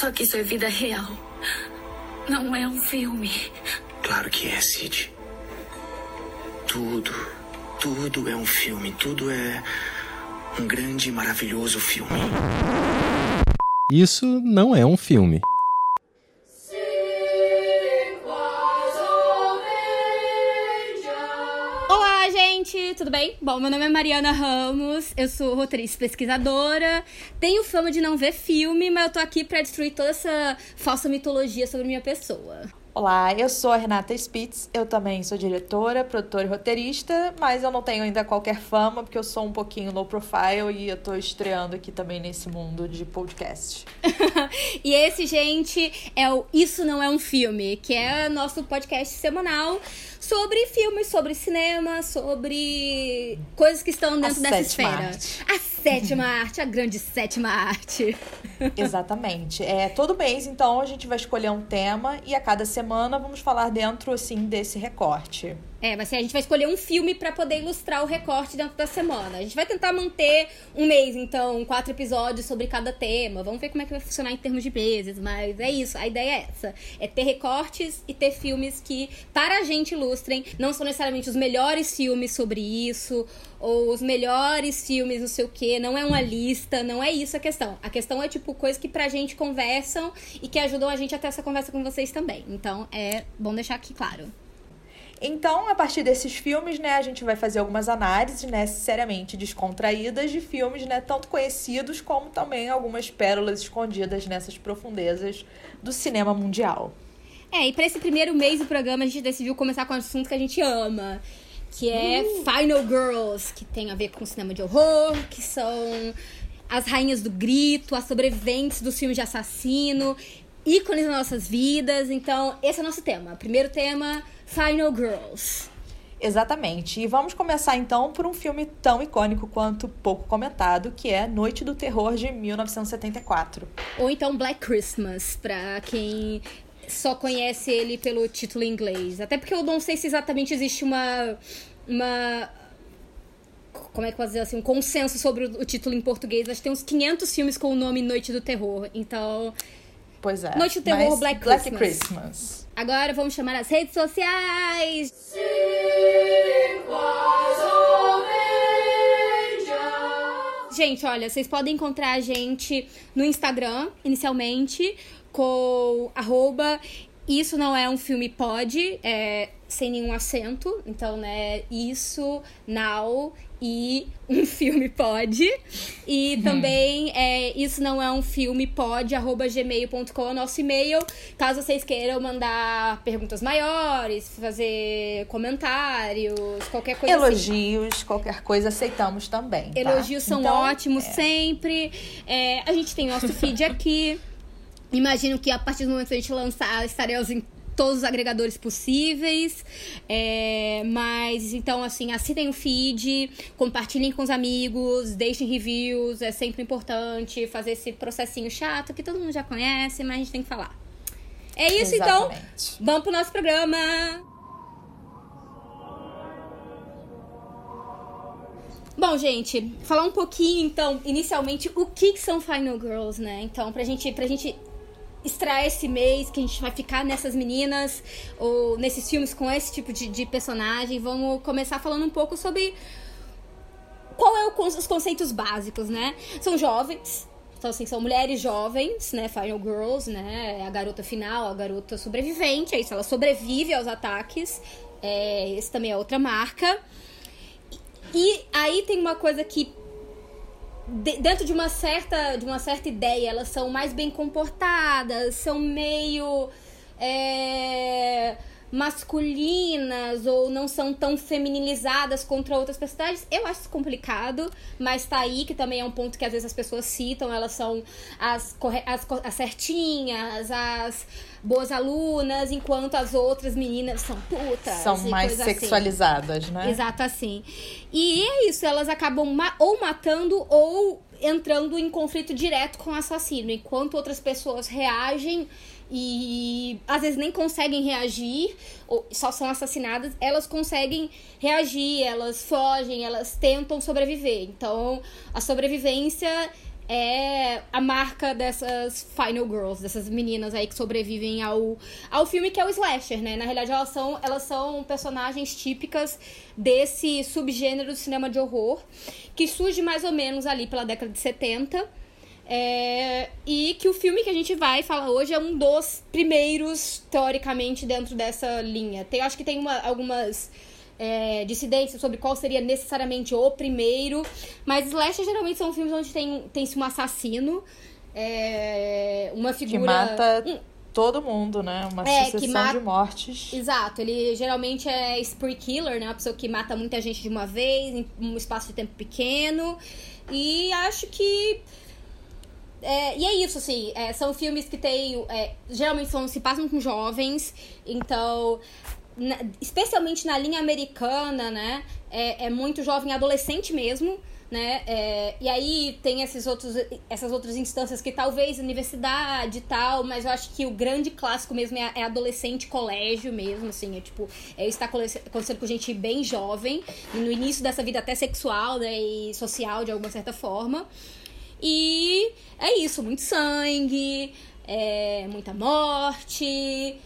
Só que isso é vida real. Não é um filme. Claro que é, Sid. Tudo, tudo é um filme. Tudo é um grande e maravilhoso filme. Isso não é um filme. Gente, tudo bem? Bom, meu nome é Mariana Ramos, eu sou roteirista pesquisadora. Tenho fama de não ver filme, mas eu tô aqui pra destruir toda essa falsa mitologia sobre minha pessoa. Olá, eu sou a Renata Spitz, eu também sou diretora, produtora e roteirista, mas eu não tenho ainda qualquer fama, porque eu sou um pouquinho low profile e eu tô estreando aqui também nesse mundo de podcast. e esse, gente, é o Isso Não É Um Filme, que é nosso podcast semanal sobre filmes, sobre cinema, sobre coisas que estão dentro A dessa esfera. arte. A sétima arte, a grande sétima arte. Exatamente. É, todo mês, então, a gente vai escolher um tema e a cada semana vamos falar dentro, assim, desse recorte. É, mas assim, a gente vai escolher um filme pra poder ilustrar o recorte dentro da semana. A gente vai tentar manter um mês, então, quatro episódios sobre cada tema. Vamos ver como é que vai funcionar em termos de meses, mas é isso, a ideia é essa. É ter recortes e ter filmes que, para a gente, ilustrem. Não são necessariamente os melhores filmes sobre isso, ou os melhores filmes, não sei o quê. Não é uma lista, não é isso a questão. A questão é, tipo, coisas que pra gente conversam e que ajudam a gente a ter essa conversa com vocês também. Então, é bom deixar aqui claro. Então, a partir desses filmes, né, a gente vai fazer algumas análises, né, seriamente descontraídas de filmes, né, tanto conhecidos como também algumas pérolas escondidas nessas profundezas do cinema mundial. É, e pra esse primeiro mês do programa a gente decidiu começar com um assunto que a gente ama, que é Final Girls, que tem a ver com cinema de horror, que são as rainhas do grito, as sobreviventes dos filmes de assassino, ícones das nossas vidas. Então, esse é o nosso tema. Primeiro tema, Final Girls. Exatamente. E vamos começar então por um filme tão icônico quanto pouco comentado, que é Noite do Terror de 1974. Ou então Black Christmas, pra quem só conhece ele pelo título em inglês. Até porque eu não sei se exatamente existe uma. uma como é que eu posso dizer assim? Um consenso sobre o, título em português. Acho que tem uns 500 filmes com o nome Noite do Terror. Então. Pois é. Noite do Terror, Black Black Christmas. Agora vamos chamar as redes sociais. Gente, olha, vocês podem encontrar a gente no Instagram, inicialmente, com arroba isso não é um filme pode, é, sem nenhum acento. Então, né, isso, now e um filme pode. E também é, isso não é um filme pode, arroba gmail.com é o nosso e-mail. Caso vocês queiram mandar perguntas maiores, fazer comentários, qualquer coisa assim. Elogios, qualquer coisa aceitamos também. tá? Elogios são Então, ótimos sempre. É, a gente tem nosso feed aqui. Imagino que a partir do momento que a gente lançar, estaremos em todos os agregadores possíveis. É, mas então, assim, assinem o feed, compartilhem com os amigos, deixem reviews. É sempre importante fazer esse processinho chato que todo mundo já conhece, mas a gente tem que falar. É isso, então. Exatamente. Vamos pro nosso programa. Bom, gente, falar um pouquinho, então, inicialmente, o que, que são Final Girls, né? Então, pra gente, pra gente extrair esse mês que a gente vai ficar nessas meninas ou nesses filmes com esse tipo de, de personagem, vamos começar falando um pouco sobre qual é o os conceitos básicos, né? São jovens, então assim, são mulheres jovens, né? Final Girls, né? É A garota final, a garota sobrevivente, é isso, ela sobrevive aos ataques. É, esse também é outra marca. E aí tem uma coisa que de- dentro de uma certa de uma certa ideia elas são mais bem comportadas são meio é, masculinas ou não são tão femininizadas contra outras personagens eu acho isso complicado mas tá aí que também é um ponto que às vezes as pessoas citam elas são as, as, as certinhas as boas alunas enquanto as outras meninas são putas São mais assim. sexualizadas, né? Exato assim. E é isso, elas acabam ma- ou matando ou entrando em conflito direto com o assassino, enquanto outras pessoas reagem e às vezes nem conseguem reagir, ou só são assassinadas, elas conseguem reagir, elas fogem, elas tentam sobreviver. Então, a sobrevivência é a marca dessas Final Girls, dessas meninas aí que sobrevivem ao, ao filme que é o slasher, né? Na realidade, elas são, elas são personagens típicas desse subgênero do cinema de horror, que surge mais ou menos ali pela década de 70. É, e que o filme que a gente vai falar hoje é um dos primeiros, teoricamente, dentro dessa linha. Tem, acho que tem uma, algumas é, dissidência sobre qual seria necessariamente o primeiro. Mas slasher geralmente são filmes onde tem, tem-se um assassino, é, uma figura. Que mata um, todo mundo, né? Uma é, sucessão mata... de mortes. Exato, ele geralmente é spree killer, né? Uma pessoa que mata muita gente de uma vez, em um espaço de tempo pequeno. E acho que. É, e é isso, assim, é, são filmes que tem. É, geralmente são, se passam com jovens, então na, especialmente na linha americana, né? É, é muito jovem adolescente mesmo, né? É, e aí tem esses outros, essas outras instâncias que talvez universidade e tal, mas eu acho que o grande clássico mesmo é, é adolescente, colégio mesmo, assim, é tipo, é estar acontecendo com gente bem jovem, no início dessa vida até sexual, né, e social de alguma certa forma. E é isso, muito sangue, é, muita morte,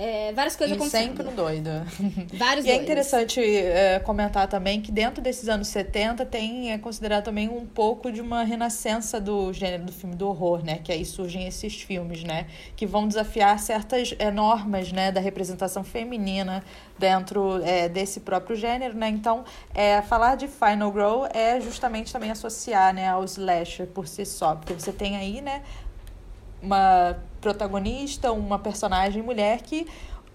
é, várias coisas e acontecendo. sempre um doido. Vários E é interessante é, comentar também que dentro desses anos 70 tem é considerado também um pouco de uma renascença do gênero do filme do horror, né? Que aí surgem esses filmes, né? Que vão desafiar certas é, normas, né? Da representação feminina dentro é, desse próprio gênero, né? Então, é, falar de Final Girl é justamente também associar, né? Ao slasher por si só. Porque você tem aí, né? uma protagonista, uma personagem mulher que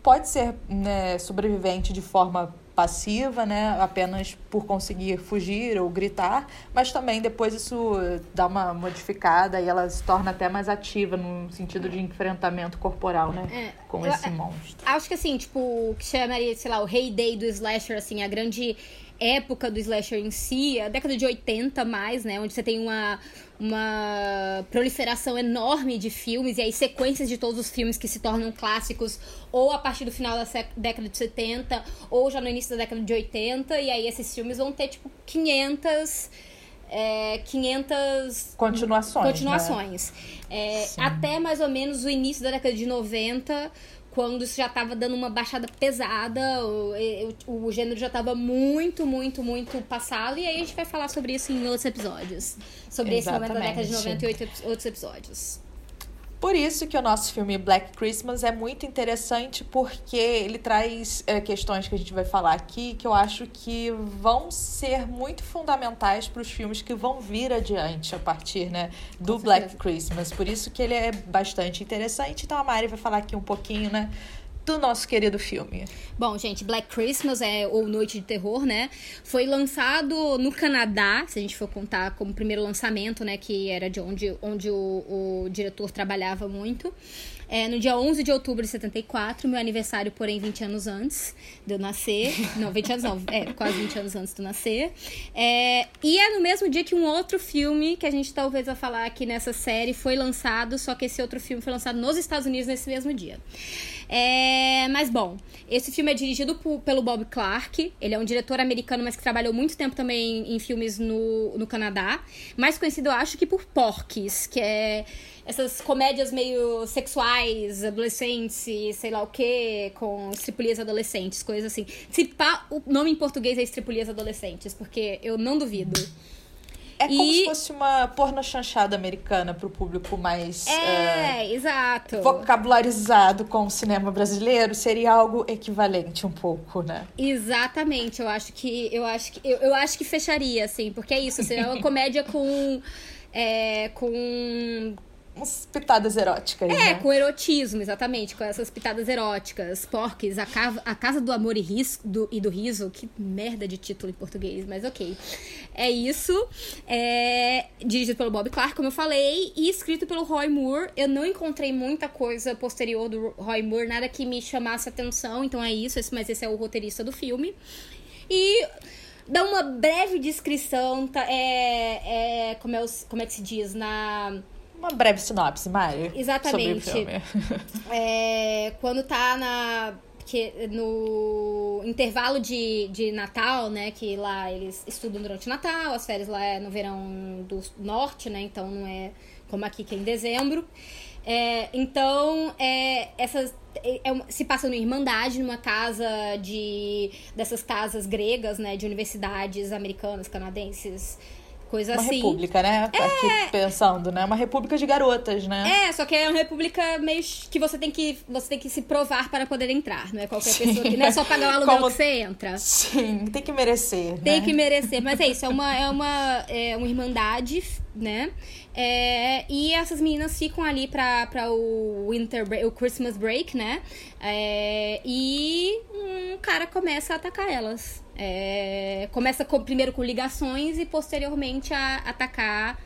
pode ser né, sobrevivente de forma passiva, né, apenas por conseguir fugir ou gritar, mas também depois isso dá uma modificada e ela se torna até mais ativa no sentido de enfrentamento corporal, né, é, com esse monstro. Acho que assim, tipo, o que chamaria, sei lá, o heyday do slasher, assim, a grande época do slasher em si, a década de 80 mais, né? Onde você tem uma, uma proliferação enorme de filmes, e aí sequências de todos os filmes que se tornam clássicos, ou a partir do final da década de 70, ou já no início da década de 80, e aí esses filmes vão ter, tipo, 500... É, 500 continuações. continuações. Né? É, até mais ou menos o início da década de 90, quando isso já tava dando uma baixada pesada, o, o, o gênero já tava muito, muito, muito passado, e aí a gente vai falar sobre isso em outros episódios. Sobre Exatamente. esse momento da década de 98 e outros episódios. Por isso que o nosso filme Black Christmas é muito interessante, porque ele traz é, questões que a gente vai falar aqui que eu acho que vão ser muito fundamentais para os filmes que vão vir adiante a partir né, do Black Christmas. Por isso que ele é bastante interessante. Então a Mari vai falar aqui um pouquinho né, do nosso querido filme? Bom, gente, Black Christmas é ou Noite de Terror, né? Foi lançado no Canadá, se a gente for contar como primeiro lançamento, né, que era de onde, onde o, o diretor trabalhava muito. É, no dia 11 de outubro de 74, meu aniversário, porém, 20 anos antes de eu nascer. Não, 20 anos não, é, quase 20 anos antes de eu nascer. É, e é no mesmo dia que um outro filme, que a gente talvez vai falar aqui nessa série, foi lançado, só que esse outro filme foi lançado nos Estados Unidos nesse mesmo dia. É, mas bom, esse filme é dirigido por, pelo Bob Clark. Ele é um diretor americano, mas que trabalhou muito tempo também em filmes no, no Canadá. Mais conhecido, eu acho, que por Porques, que é essas comédias meio sexuais, adolescentes, sei lá o que, com estripulias adolescentes, coisas assim. Se pá, o nome em português é estripulias adolescentes, porque eu não duvido. É como e... se fosse uma porno chanchada americana para o público mais. É, uh, exato. Vocabularizado com o cinema brasileiro, seria algo equivalente um pouco, né? Exatamente. Eu acho que. Eu acho que, eu, eu acho que fecharia, assim, porque é isso. Assim, é uma comédia com. É, com umas pitadas eróticas. É, né? com erotismo, exatamente, com essas pitadas eróticas. Porques, a, a Casa do Amor e, Risco, do, e do Riso, que merda de título em português, mas ok. É isso. É, dirigido pelo Bob Clark, como eu falei, e escrito pelo Roy Moore. Eu não encontrei muita coisa posterior do Roy Moore, nada que me chamasse atenção, então é isso, mas esse é o roteirista do filme. E dá uma breve descrição, tá, é, é, como, é, como é que se diz, na uma breve sinopse, Mari. Exatamente. Sobre o filme. É, quando tá na que no intervalo de, de Natal, né? Que lá eles estudam durante o Natal, as férias lá é no verão do norte, né? Então não é como aqui que é em dezembro. É, então, é, essas é, é se passa numa irmandade, numa casa de dessas casas gregas, né, de universidades americanas, canadenses, coisa uma assim. república, né? É. Aqui pensando, né? Uma república de garotas, né? É, só que é uma república meio que você tem que você tem que se provar para poder entrar, não é qualquer pessoa que não é só pagar o aluguel Como- que você entra. Sim, tem que merecer. Tem né? que merecer, mas é isso, é uma, é uma, é uma irmandade, né? É, e essas meninas ficam ali pra, pra o Winter break, o Christmas Break, né? É, e um cara começa a atacar elas. É, começa com- primeiro com ligações e posteriormente a atacar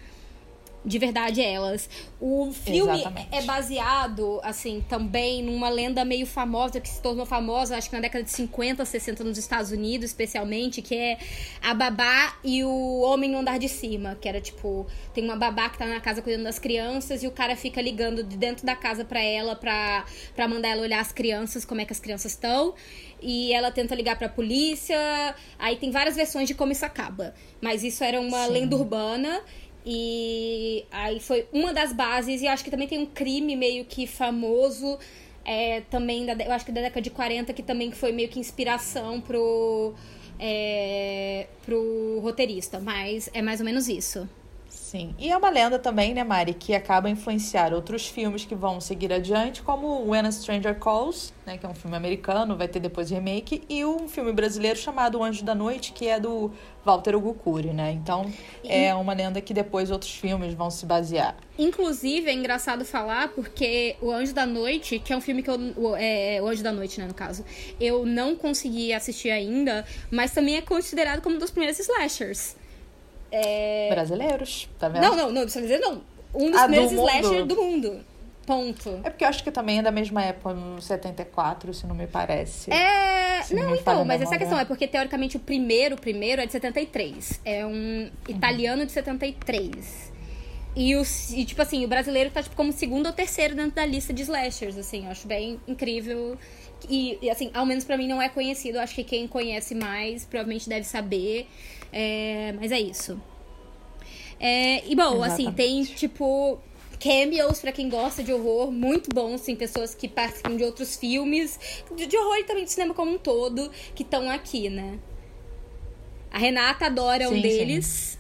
de verdade elas. O filme Exatamente. é baseado, assim, também numa lenda meio famosa, que se tornou famosa, acho que na década de 50, 60 nos Estados Unidos, especialmente, que é a babá e o homem no andar de cima, que era tipo, tem uma babá que tá na casa cuidando das crianças e o cara fica ligando de dentro da casa pra ela, pra, pra mandar ela olhar as crianças, como é que as crianças estão. E ela tenta ligar pra polícia. Aí tem várias versões de como isso acaba. Mas isso era uma Sim. lenda urbana. E aí foi uma das bases, e acho que também tem um crime meio que famoso, é, também, da, eu acho que da década de 40, que também foi meio que inspiração pro, é, pro roteirista. Mas é mais ou menos isso. Sim. E é uma lenda também, né, Mari, que acaba a influenciar outros filmes que vão seguir adiante, como When a Stranger Calls, né, que é um filme americano, vai ter depois remake, e um filme brasileiro chamado O Anjo da Noite, que é do Walter Hugo Cury, né? Então, é uma lenda que depois outros filmes vão se basear. Inclusive, é engraçado falar porque O Anjo da Noite, que é um filme que eu. O, é, o Anjo da Noite, né, no caso. Eu não consegui assistir ainda, mas também é considerado como um dos primeiros slashers. É... Brasileiros, tá vendo? Não, não, não, precisa dizer não. Um dos Ah, do primeiros mundo. slashers do mundo. Ponto. É porque eu acho que também é da mesma época, no 74, se não me parece. É. Se Não, então, mas essa memória. questão é porque, teoricamente, o primeiro, o primeiro é de 73. É um italiano de 73. E, o, e, tipo assim, o brasileiro tá, tipo, como segundo ou terceiro dentro da lista de slashers, assim. Eu acho bem incrível. E, e, assim, ao menos pra mim não é conhecido. Eu acho que quem conhece mais provavelmente deve saber. É, mas é isso. É, e, bom, assim, Exatamente. tem, tipo, cameos pra quem gosta de horror, muito bons, tem pessoas que participam de outros filmes, de, de horror e também de cinema como um todo, que estão aqui, né? A Renata adora um Sim, sim. deles.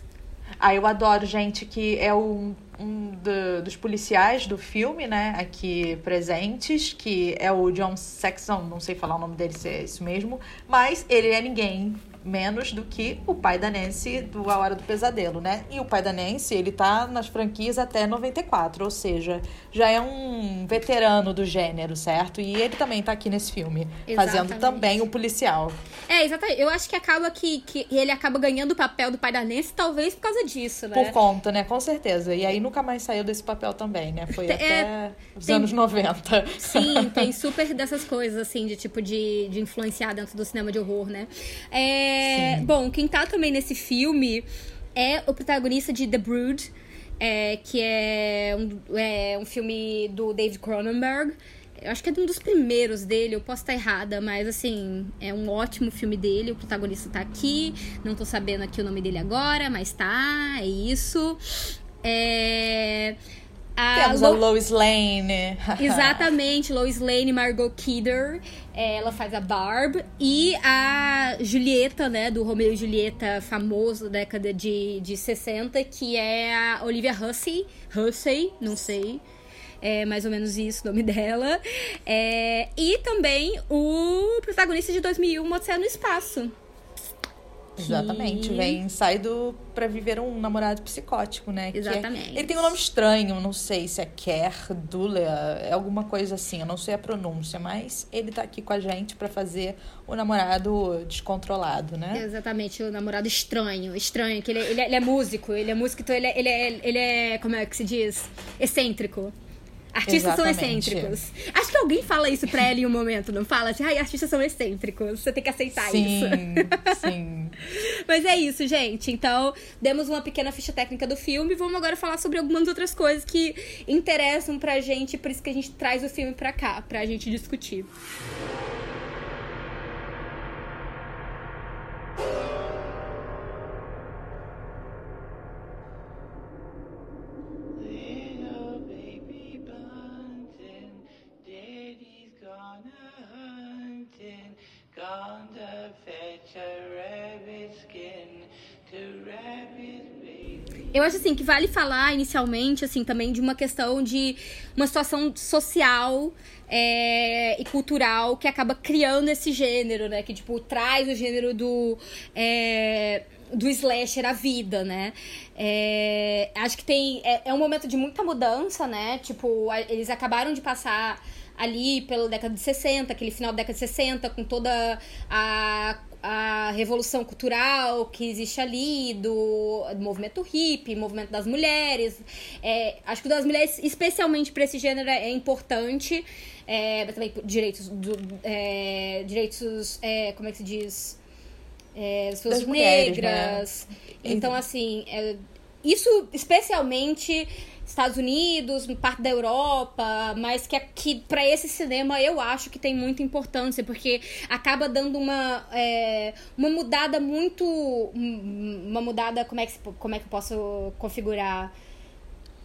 Ah, eu adoro, gente, que é um, um do- dos policiais do filme, né, aqui presentes, que é o John Saxon, não sei falar o nome dele se é isso mesmo, mas ele é ninguém menos do que o pai da Nancy do A Hora do Pesadelo, né? E o pai da Nancy, ele tá nas franquias até 94, ou seja, já é um veterano do gênero, certo? E ele também tá aqui nesse filme, fazendo Exatamente. também o policial. É, exatamente. Eu acho que acaba que, que ele acaba ganhando o papel do pai da Nancy, talvez por causa disso, né? Por conta, né? Com certeza. E aí nunca mais saiu desse papel também, né? Foi É, até os tem- anos 90. Sim, tem super dessas coisas, assim, de tipo, de, de influenciar dentro do cinema de horror, né? É, bom, quem tá também nesse filme é o protagonista de The Brood, é, que é um, é um filme do David Cronenberg. Eu acho que é um dos primeiros dele, eu posso estar errada, mas assim, é um ótimo filme dele. O protagonista tá aqui, não tô sabendo aqui o nome dele agora, mas tá, é isso. É. a Temos a Lo- Lois Lane. Exatamente, Lois Lane, Margot Kidder, é, ela faz a Barb. E a Julieta, né, do Romeo e Julieta, famoso da década de, de 60, que é a Olivia Hussey. Hussey, não sei. É mais ou menos isso o nome dela. É, e também o protagonista de 2001, Odisseia no Espaço. Exatamente. Que- Vem, sai do pra viver um namorado psicótico, né? É- Exatamente. ele tem um nome estranho, não sei se é Kerr, Dula, é alguma coisa assim, eu não sei a pronúncia, mas ele tá aqui com a gente pra fazer o namorado descontrolado, né? Exatamente, o namorado estranho, estranho, que ele, ele, ele é músico, ele é músico, então ele é, ele, é, ele é, como é que se diz? Excêntrico. Artistas são Exatamente. excêntricos. Acho que alguém fala isso pra ela em um momento, não fala? Assim, ai, artistas são excêntricos, você tem que aceitar sim, isso. sim. Mas é isso, gente. Então, demos uma pequena ficha técnica do filme. Vamos agora falar sobre algumas outras coisas que interessam pra gente, por isso que a gente traz o filme pra cá, pra gente discutir. Eu acho assim que vale falar inicialmente assim também de uma questão de uma situação social é, e cultural que acaba criando esse gênero, né? Que tipo traz o gênero do é, do slasher à vida, né? É, acho que tem é, é um momento de muita mudança, né? Tipo eles acabaram de passar ali pela década de 60, aquele final da década de 60, com toda a a revolução cultural que existe ali, do, movimento hippie, movimento das mulheres. É, acho que das mulheres, especialmente para esse gênero, é importante. É, também direitos, do, é, direitos é, como é que se diz? É, das pessoas negras. né? Então, assim, é, isso especialmente Estados Unidos, parte da Europa, mas que aqui para esse cinema eu acho que tem muita importância porque acaba dando uma é, uma mudada muito uma mudada como é que como é que eu posso configurar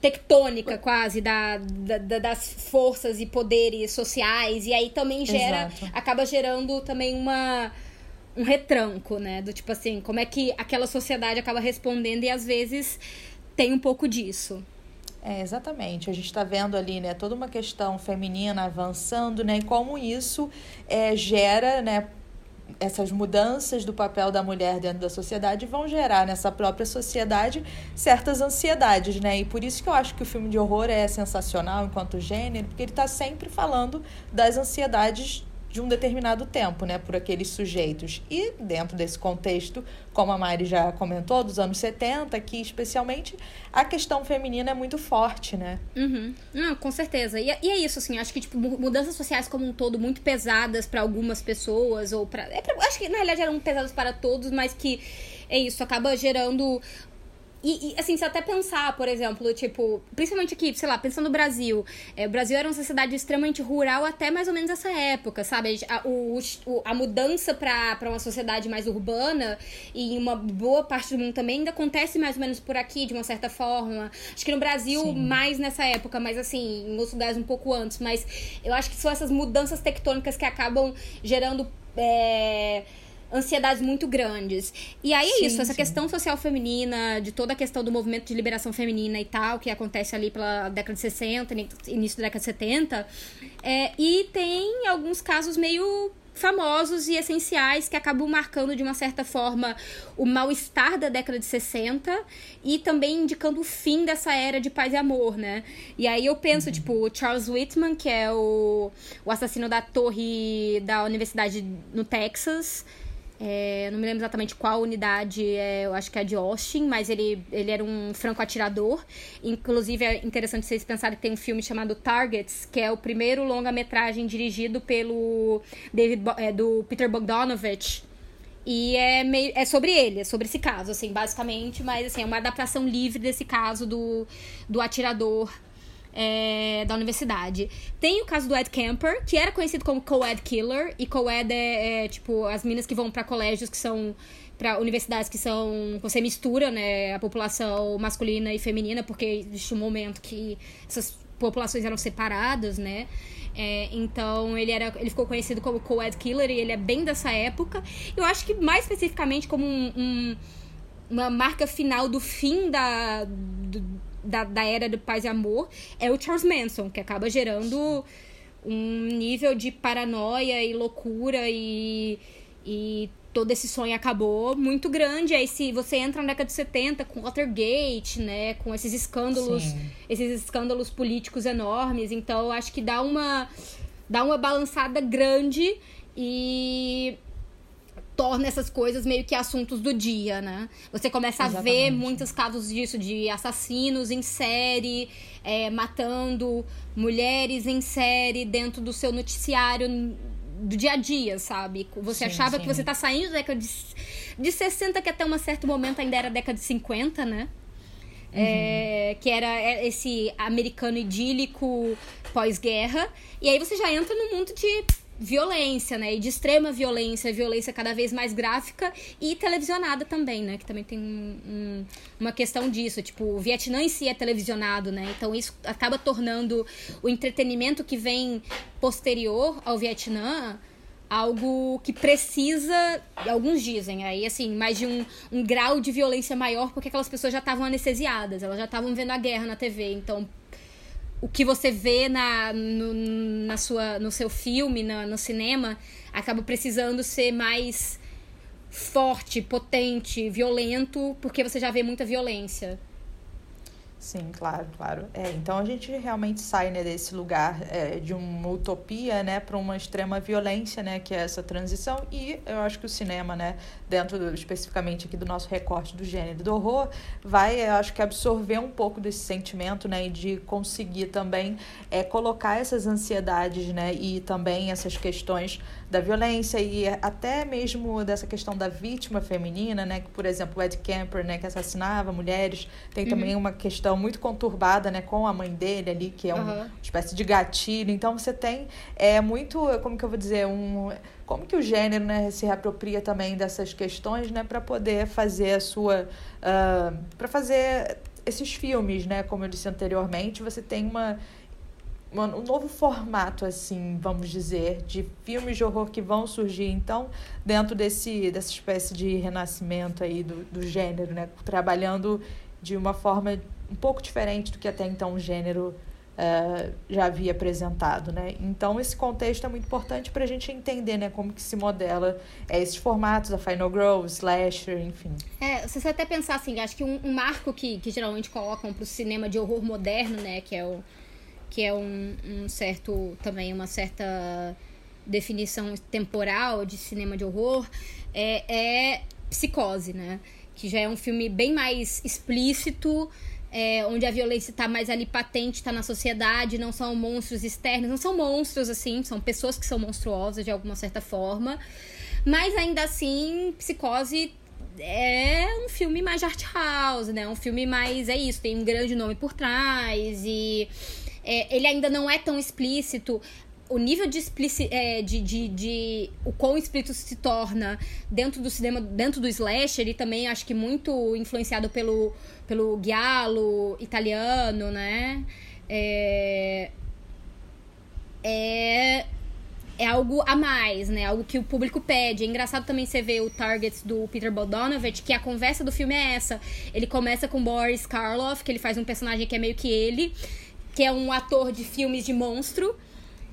tectônica quase da, da, das forças e poderes sociais e aí também gera Exato. acaba gerando também uma um retranco, né? Do tipo assim, como é que aquela sociedade acaba respondendo e às vezes tem um pouco disso. É, exatamente. A gente está vendo ali, né, toda uma questão feminina avançando, né, e como isso é, gera, né, essas mudanças do papel da mulher dentro da sociedade vão gerar nessa própria sociedade certas ansiedades, né? E por isso que eu acho que o filme de horror é sensacional enquanto gênero, porque ele está sempre falando das ansiedades de um determinado tempo, né, por aqueles sujeitos. E dentro desse contexto, como a Mari já comentou, dos anos 70, que especialmente a questão feminina é muito forte, né? Uhum. Não, com certeza. E, e, é isso, assim, acho que, tipo, mudanças sociais como um todo muito pesadas para algumas pessoas, ou para. É acho que na realidade eram pesadas para todos, mas que é isso, acaba gerando e, e, assim, se até pensar, por exemplo, tipo, principalmente aqui, sei lá, pensando no Brasil. É, o Brasil era uma sociedade extremamente rural até mais ou menos essa época, sabe? A, o, a mudança para uma sociedade mais urbana e em uma boa parte do mundo também ainda acontece mais ou menos por aqui, de uma certa forma. Acho que no Brasil, Sim. mais nessa época, mas assim, em outros lugares um pouco antes. Mas eu acho que são essas mudanças tectônicas que acabam gerando. É, ansiedades muito grandes. E aí é isso, essa sim. questão social feminina, de toda a questão do movimento de liberação feminina e tal, que acontece ali pela década de 60, início da década de 70. É, e tem alguns casos meio famosos e essenciais que acabam marcando de uma certa forma o mal-estar da década de 60 e também indicando o fim dessa era de paz e amor, né? E aí eu penso, uhum. tipo, o Charles Whitman, que é o, o assassino da torre da universidade no Texas, é, não me lembro exatamente qual unidade, é, eu acho que é de Austin, mas ele, ele era um franco-atirador. Inclusive, é interessante vocês pensarem que tem um filme chamado Targets, que é o primeiro longa-metragem dirigido pelo David, é, do Peter Bogdanovich. E é, meio, é sobre ele, é sobre esse caso, assim, basicamente, mas assim, é uma adaptação livre desse caso do, do atirador é, da universidade. Tem o caso do Ed Kemper, que era conhecido como co-ed killer, e co-ed é, é, tipo as meninas que vão para colégios que são para universidades que são você mistura, né, a população masculina e feminina, porque existe um momento que essas populações eram separadas, né? É, então ele era ele ficou conhecido como co-ed killer e ele é bem dessa época. Eu acho que mais especificamente como um, um uma marca final do fim da do, da, da era do paz e amor é o Charles Manson, que acaba gerando um nível de paranoia e loucura e, e todo esse sonho acabou muito grande. Aí se você entra na década de 70 com Watergate, né, com esses escândalos, Sim. esses escândalos políticos enormes, então acho que dá uma dá uma balançada grande e torna essas coisas meio que assuntos do dia, né? Você começa Exatamente. a ver muitos casos disso, de assassinos em série, é, matando mulheres em série dentro do seu noticiário do dia a dia, sabe? Você sim, achava sim. que você tá saindo da década de, de 60, que até um certo momento ainda era década de 50, né? É, uhum. É, que era esse americano idílico pós-guerra. E aí você já entra no mundo de violência, né? E de extrema violência, violência cada vez mais gráfica e televisionada também, né? Que também tem um, um, uma questão disso. Tipo, o Vietnã em si é televisionado, né? Então isso acaba tornando o entretenimento que vem posterior ao Vietnã algo que precisa, alguns dizem aí, assim, mais de um, um grau de violência maior, porque aquelas pessoas já estavam anestesiadas, elas já estavam vendo a guerra na TV, então o que você vê na, no, na sua, no seu filme, na, no cinema, acaba precisando ser mais forte, potente, violento, porque você já vê muita violência. Sim, claro, claro. É, então a gente realmente sai né, desse lugar é, de uma utopia né, para uma extrema violência, né, que é essa transição. E eu acho que o cinema, né, dentro do, especificamente aqui do nosso recorte do gênero do horror, vai, eu acho que absorver um pouco desse sentimento né, e de conseguir também é, colocar essas ansiedades né, e também essas questões da violência e até mesmo dessa questão da vítima feminina, né, que por exemplo o Ed Kemper, né, que assassinava mulheres, tem também uhum. uma questão muito conturbada, né, com a mãe dele ali, que é uma espécie de gatilho. Então você tem é muito, como que eu vou dizer, um como que o gênero né, se reapropria também dessas questões, né, para poder fazer a sua, uh, ah, para fazer esses filmes, né, como eu disse anteriormente, você tem uma um novo formato, assim, vamos dizer, de filmes de horror que vão surgir, então, dentro desse, dessa espécie de renascimento aí do, do gênero, né? Trabalhando de uma forma um pouco diferente do que até então o gênero uh, já havia apresentado, né? Então, esse contexto é muito importante para a gente entender, né? Como que se modela é, esses formatos, a Final Girl, Slasher, enfim. É, se você até pensar assim, acho que um, um marco que, que geralmente colocam para o cinema de horror moderno, né? Que é o que é um, um certo também uma certa definição temporal de cinema de horror, é, é Psicose, né? Que já é um filme bem mais explícito, é, onde a violência está mais ali patente, está na sociedade, não são monstros externos, não são monstros assim, são pessoas que são monstruosas de alguma certa forma. Mas ainda assim, Psicose é um filme mais art house, né? Um filme mais. É isso, tem um grande nome por trás e é, ele ainda não é tão explícito. O nível de, explici é, de, de, de, o quão explícito se torna dentro do cinema, dentro do slasher, e também acho que muito influenciado pelo, pelo giallo italiano, né? É, é, é algo a mais, né? Algo que o público pede. É engraçado também você ver o target do Peter Bogdanovich, que a conversa do filme é essa. Ele começa com Boris Karloff, que ele faz um personagem que é meio que ele que é um ator de filmes de monstro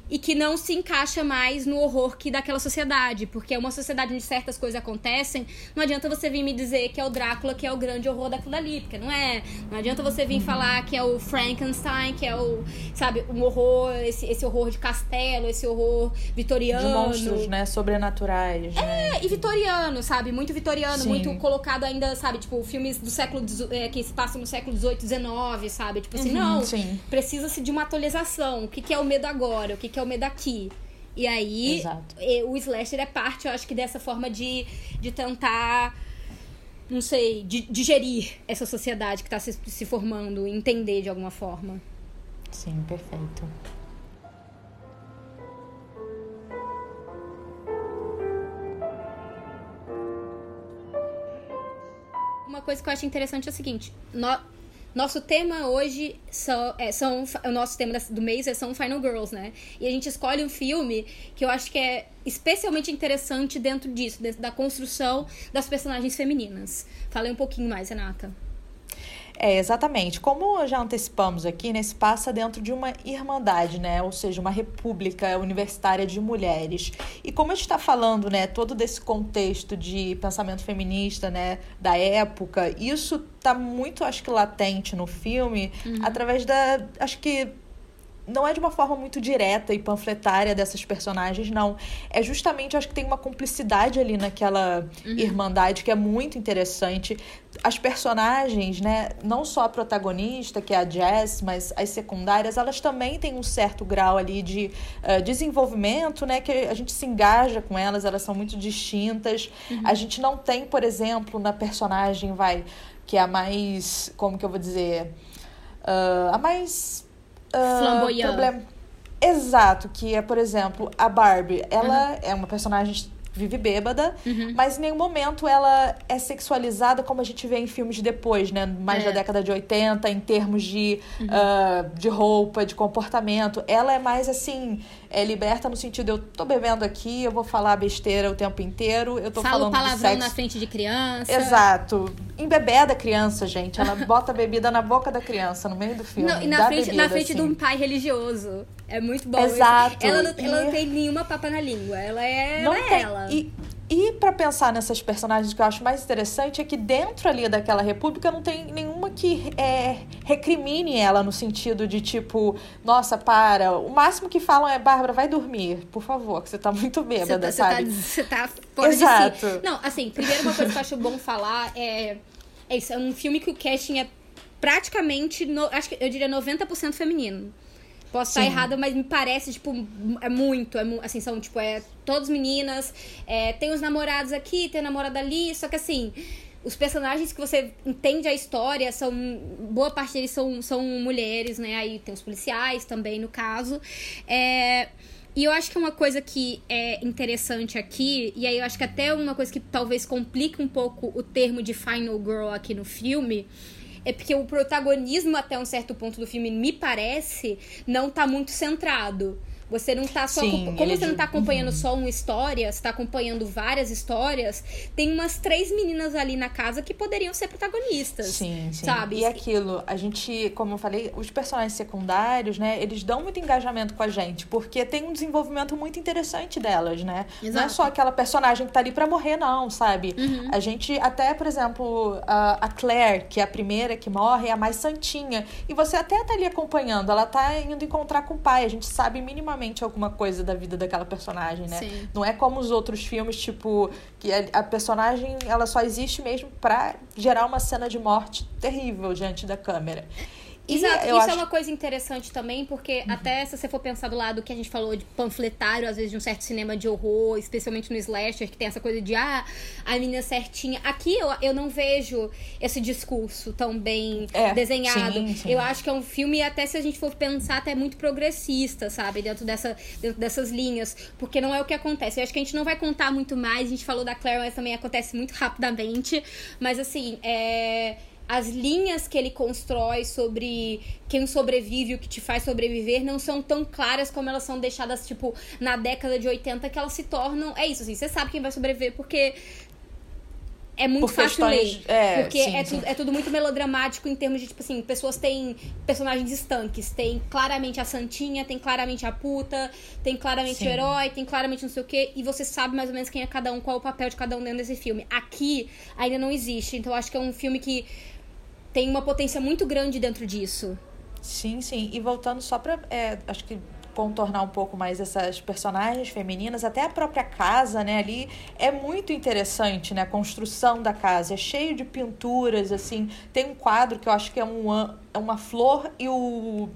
e que não se encaixa mais no horror que daquela sociedade, porque é uma sociedade onde certas coisas acontecem, não adianta você vir me dizer que é o Drácula que é o grande horror daquilo ali, porque não é. Não adianta você vir falar que é o Frankenstein, que é o, sabe, um horror, esse, esse horror de castelo, esse horror vitoriano. De monstros, né, sobrenaturais, né? É, e vitoriano, sabe, muito vitoriano, Sim. muito colocado ainda, sabe, tipo, filmes do século, é, que se passam no século 18, 19, sabe, tipo assim, uhum, não, precisa-se de uma atualização, o que, que é o medo agora, o que, que que é o medo aqui. E aí, Exato. o slasher é parte, eu acho que dessa forma de, de tentar, não sei, de, digerir essa sociedade que está se, se formando, entender de alguma forma. Sim, perfeito. Uma coisa que eu acho interessante é o seguinte: nós nosso tema hoje são, é, são o nosso tema do mês é são Final Girls, né? E a gente escolhe um filme que eu acho que é especialmente interessante dentro disso, da construção das personagens femininas. Falei um pouquinho mais, Renata. É, exatamente. Como já antecipamos aqui, né, se passa dentro de uma irmandade, né? Ou seja, uma república universitária de mulheres. E como a gente está falando, né, todo desse contexto de pensamento feminista, né, da época, isso tá muito, acho que, latente no filme, uhum. através da. Acho que não é de uma forma muito direta e panfletária dessas personagens, não. É justamente, acho que tem uma cumplicidade ali naquela uhum. irmandade que é muito interessante. As personagens, né, não só a protagonista, que é a Jess, mas as secundárias, elas também têm um certo grau ali de uh, desenvolvimento, né, que a gente se engaja com elas, elas são muito distintas. Uhum. A gente não tem, por exemplo, na personagem, vai, que é a mais, como que eu vou dizer, uh, a mais uh, Problem... Exato, que é, por exemplo, a Barbie. Ela uhum. é uma personagem vive bêbada, uhum. mas em nenhum momento ela é sexualizada como a gente vê em filmes depois, né? Mais é. da década de 80, em termos de, uhum. uh, de roupa, de comportamento. Ela é mais assim, é liberta no sentido, eu tô bebendo aqui, eu vou falar besteira o tempo inteiro, eu tô Falo falando palavrão sexo. na frente de criança. Exato. Embebeda a criança, gente. Ela bota a bebida na boca da criança, no meio do filme. Não, e na frente, bebida, na frente assim. de um pai religioso. É muito bom. Exato. Ela não, ela não tem nenhuma papa na língua. Ela é, não ela. É tem. E, e para pensar nessas personagens que eu acho mais interessante é que dentro ali daquela república não tem nenhuma que é, recrimine ela no sentido de tipo, nossa, para. O máximo que falam é, Bárbara, vai dormir, por favor, que você tá muito bêbada, você tá, sabe? Você tá, você tá fora Exato. de si. Não, assim, primeiro uma coisa que eu acho bom falar é. É isso, é um filme que o casting é praticamente, no, acho que eu diria 90% feminino. Posso estar errada, mas me parece, tipo, é muito, é, assim, são, tipo, é todas meninas, é, tem os namorados aqui, tem a namorada ali, só que assim, os personagens que você entende a história são, boa parte deles são, são mulheres, né, aí tem os policiais também, no caso, é... E eu acho que uma coisa que é interessante aqui, e aí eu acho que até uma coisa que talvez complique um pouco o termo de Final Girl aqui no filme, é porque o protagonismo até um certo ponto do filme, me parece, não tá muito centrado. Você não tá só. Sim, como você não tá acompanhando uhum. só uma história, você tá acompanhando várias histórias, tem umas três meninas ali na casa que poderiam ser protagonistas. Sim, sim. Sabe? E aquilo, a gente, como eu falei, os personagens secundários, né, eles dão muito engajamento com a gente, porque tem um desenvolvimento muito interessante delas, né? Exato. Não é só aquela personagem que tá ali pra morrer, não, sabe? Uhum. A gente, até, por exemplo, a, a Claire, que é a primeira que morre, é a mais santinha. E você até tá ali acompanhando, ela tá indo encontrar com o pai, a gente sabe minimamente alguma coisa da vida daquela personagem, né? Sim. Não é como os outros filmes, tipo, que a, personagem ela só existe mesmo para gerar uma cena de morte terrível diante da câmera. Exato, isso é acho... é uma coisa interessante também, porque uhum. até se você for pensar do lado que a gente falou de panfletário, às vezes, de um certo cinema de horror, especialmente no slasher, que tem essa coisa de, ah, a menina certinha. Aqui eu, eu não vejo esse discurso tão bem é, desenhado. Sim, sim. Eu acho que é um filme, até se a gente for pensar, até muito progressista, sabe? Dentro, dessa, dentro dessas linhas. Porque não é o que acontece. Eu acho que a gente não vai contar muito mais. A gente falou da Claire, mas também acontece muito rapidamente. Mas assim, é as linhas que ele constrói sobre quem sobrevive, o que te faz sobreviver, não são tão claras como elas são deixadas, tipo, na década de 80, que elas se tornam. É isso, assim, você sabe quem vai sobreviver porque. É muito Por fácil ler. É, porque sim, é, sim. Tudo, é tudo muito melodramático em termos de, tipo assim, pessoas têm personagens estanques. Tem claramente a santinha, tem claramente a puta, tem claramente Sim. o herói, tem claramente não sei o quê. E você sabe mais ou menos quem é cada um, qual é o papel de cada um dentro desse filme. Aqui ainda não existe. Então eu acho que é um filme que tem uma potência muito grande dentro disso. Sim, sim. E voltando só pra. É, acho que contornar um pouco mais essas personagens femininas, até a própria casa, né, ali é muito interessante, né, a construção da casa, é cheio de pinturas, assim, tem um quadro que eu acho que é, um, é uma flor e o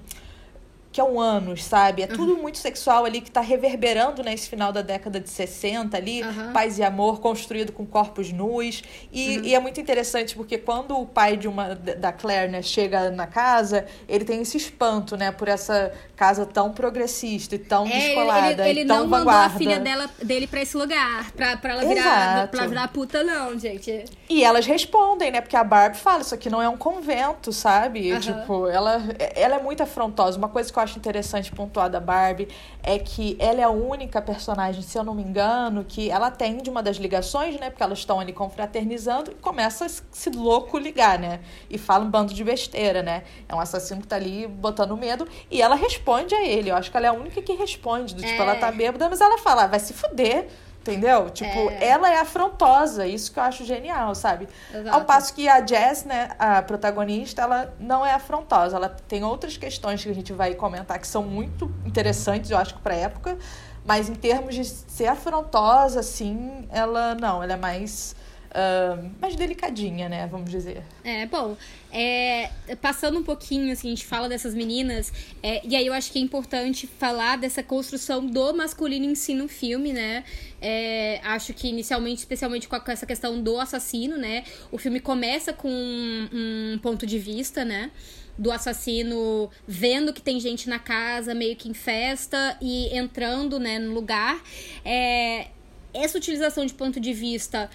que é um ânus, sabe? É tudo uhum. muito sexual ali que tá reverberando nesse final da década de 60 ali, uhum. paz e amor construído com corpos nus. E, uhum. e, é muito interessante porque quando o pai de uma da Claire, né, chega na casa, ele tem esse espanto, né, por essa casa tão progressista e tão é, descolada ele, ele, ele não vanguarda. mandou a filha dela, dele para esse lugar, pra, pra ela virar, pra ela virar puta não, gente. E elas respondem, né? Porque a Barbie fala, isso aqui não é um convento, sabe? Tipo, ela, ela é muito afrontosa. Uma coisa que eu acho interessante pontuar da Barbie é que ela é a única personagem, se eu não me engano, que ela atende uma das ligações, né? Porque elas estão ali confraternizando e começa a se louco ligar, né? E fala um bando de besteira, né? É um assassino que tá ali botando medo e ela responde a ele. Eu acho que ela é a única que responde. Do, tipo, É. ela tá bêbada, mas ela fala, "Ah, vai se fuder. Entendeu? Tipo, É. ela é afrontosa, isso que eu acho genial, sabe? Exato. Ao passo que a Jess, né, a protagonista, ela não é afrontosa. Ela tem outras questões que a gente vai comentar que são muito interessantes, eu acho que pra época. Mas em termos de ser afrontosa, assim, ela não, ela é mais. ah, mais delicadinha, né? Vamos dizer. É, bom, é, passando um pouquinho, assim, a gente fala dessas meninas, é, e aí eu acho que é importante falar dessa construção do masculino em si no filme, né? É, acho que inicialmente, especialmente com, essa questão do assassino, né? O filme começa com um, um ponto de vista, né? Do assassino vendo que tem gente na casa, meio que em festa, e entrando, né, no lugar. É, essa utilização de ponto de vista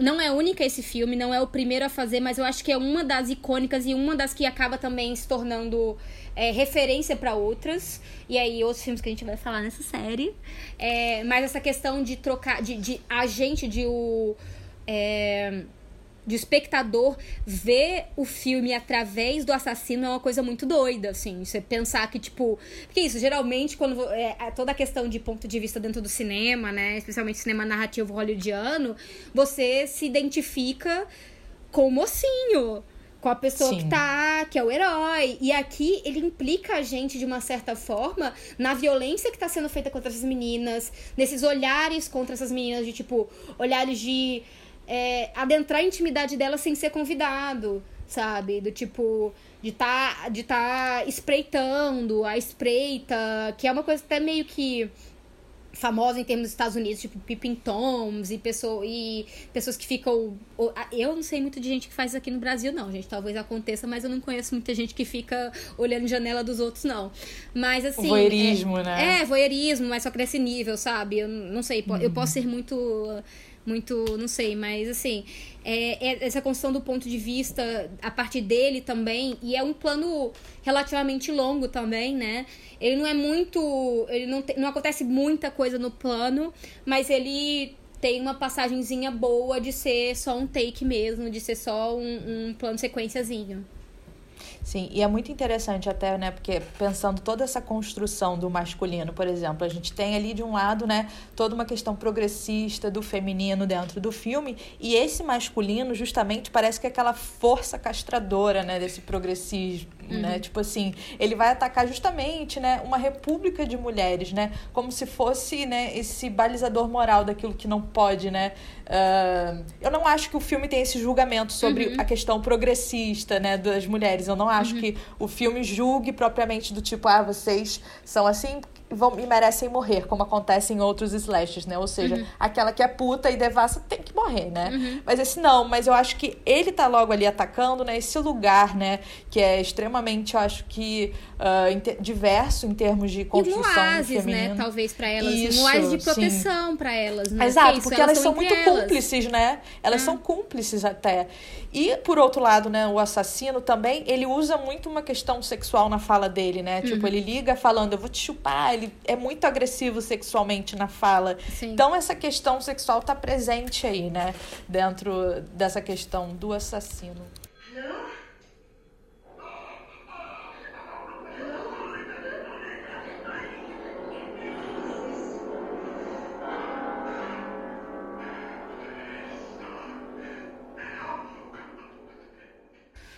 não é única esse filme, não é o primeiro a fazer, mas eu acho que é uma das icônicas e uma das que acaba também se tornando é, referência para outras. E aí, outros filmes que a gente vai falar nessa série. É, mas essa questão de trocar, de, de a gente, de o. É, de espectador ver o filme através do assassino é uma coisa muito doida, assim. Você pensar que, tipo. Porque isso, geralmente, quando. É, é, toda a questão de ponto de vista dentro do cinema, né? Especialmente cinema narrativo hollywoodiano, você se identifica com o mocinho. Com a pessoa Sim. que tá. que é o herói. E aqui ele implica a gente, de uma certa forma, na violência que tá sendo feita contra essas meninas, nesses olhares contra essas meninas, de tipo, olhares de é, adentrar a intimidade dela sem ser convidado, sabe? Do tipo, de tá, de tá espreitando, a espreita, que é uma coisa até meio que famosa em termos dos Estados Unidos, tipo Pippin Toms e, pessoa, e pessoas que ficam. Eu não sei muito de gente que faz isso aqui no Brasil, não, gente. Talvez aconteça, mas eu não conheço muita gente que fica olhando janela dos outros, não. Mas assim. Voyeurismo, é, né? É, voyeurismo, mas só nesse nível, sabe? Eu não sei, uhum. eu posso ser muito muito, não sei, mas assim, é, é, essa construção do ponto de vista a partir dele também, e é um plano relativamente longo também, né? Ele não é muito, ele não, te, não acontece muita coisa no plano, mas ele tem uma passagenzinha boa de ser só um take mesmo, de ser só um, um plano sequenciazinho. Sim, e é muito interessante até, né, porque pensando toda essa construção do masculino, por exemplo, a gente tem ali de um lado, né, toda uma questão progressista do feminino dentro do filme, e esse masculino justamente parece que é aquela força castradora, né, desse progressismo, uhum. né, tipo assim, ele vai atacar justamente, né, uma república de mulheres, né, como se fosse, né, esse balizador moral daquilo que não pode, né, uh, eu não acho que o filme tem esse julgamento sobre uhum. a questão progressista, né, das mulheres, eu não acho uhum. que o filme julgue propriamente do tipo, ah, vocês são assim vão, e merecem morrer, como acontece em outros slashes, né? Ou seja, uhum. aquela que é puta e devassa tem que morrer, né? Uhum. Mas esse não, mas eu acho que ele tá logo ali atacando, né? Esse lugar, né? Que é extremamente, eu acho que uh, diverso em termos de construção e um oásis, né? Talvez para elas. Isso, um oásis de proteção para elas, né? Exato, porque, porque elas, elas são muito elas. cúmplices, né? Elas ah. são cúmplices até. E, por outro lado, né? O assassino também, ele usa muito uma questão sexual na fala dele, né? Tipo, uhum. Tipo, ele liga falando, eu vou te chupar, ele é muito agressivo sexualmente na fala. Sim. Então essa questão sexual tá presente aí, né? Dentro dessa questão do assassino.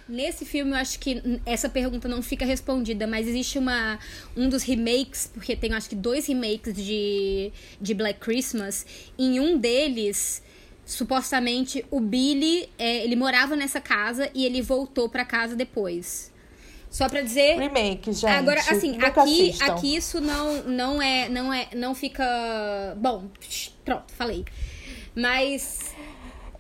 Nesse filme, eu acho que essa pergunta não fica respondida, mas existe uma um dos remakes, porque tem acho que dois remakes de, de Black Christmas. Em um deles, supostamente, o Billy, é, ele morava nessa casa e ele voltou para casa depois. Só pra dizer. Remake, gente. Agora, assim, aqui, aqui isso não, não é. Não é. Não fica. Bom, pronto, falei. Mas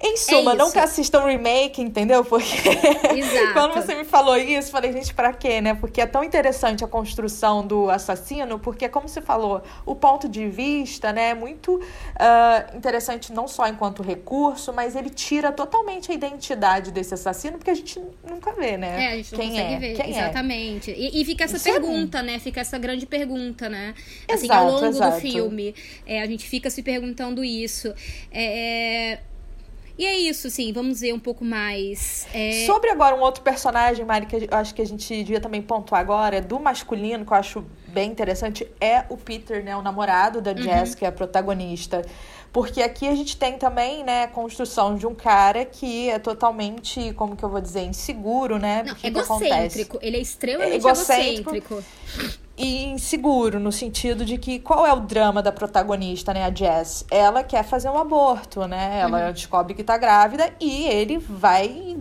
em suma, é nunca assistam remake, entendeu? Porque quando você me falou isso, falei, gente, pra quê, né? Porque é tão interessante a construção do assassino, porque, como você falou, o ponto de vista, né, é muito uh, interessante não só enquanto recurso, mas ele tira totalmente a identidade desse assassino, porque a gente nunca vê, né? É, a gente não Quem consegue é? ver. Quem é? Exatamente. É? E, e, fica essa isso é pergunta, é né? Fica essa grande pergunta, né? Assim, exato, ao longo exato. do filme. É, a gente fica se perguntando isso. é e é isso, assim, vamos ver um pouco mais. É... Sobre agora um outro personagem, Mari, que eu acho que a gente devia também pontuar agora, do masculino, que eu acho bem interessante, é o Peter, né? O namorado da uhum. Jess, que é a protagonista. Porque aqui a gente tem também, né, a construção de um cara que é totalmente, como que eu vou dizer, inseguro, né? Não, egocêntrico. Ele é extremamente é egocêntrico. egocêntrico e inseguro, no sentido de que qual é o drama da protagonista, né, a Jess? Ela quer fazer um aborto, né? Ela uhum. descobre que tá grávida e ele vai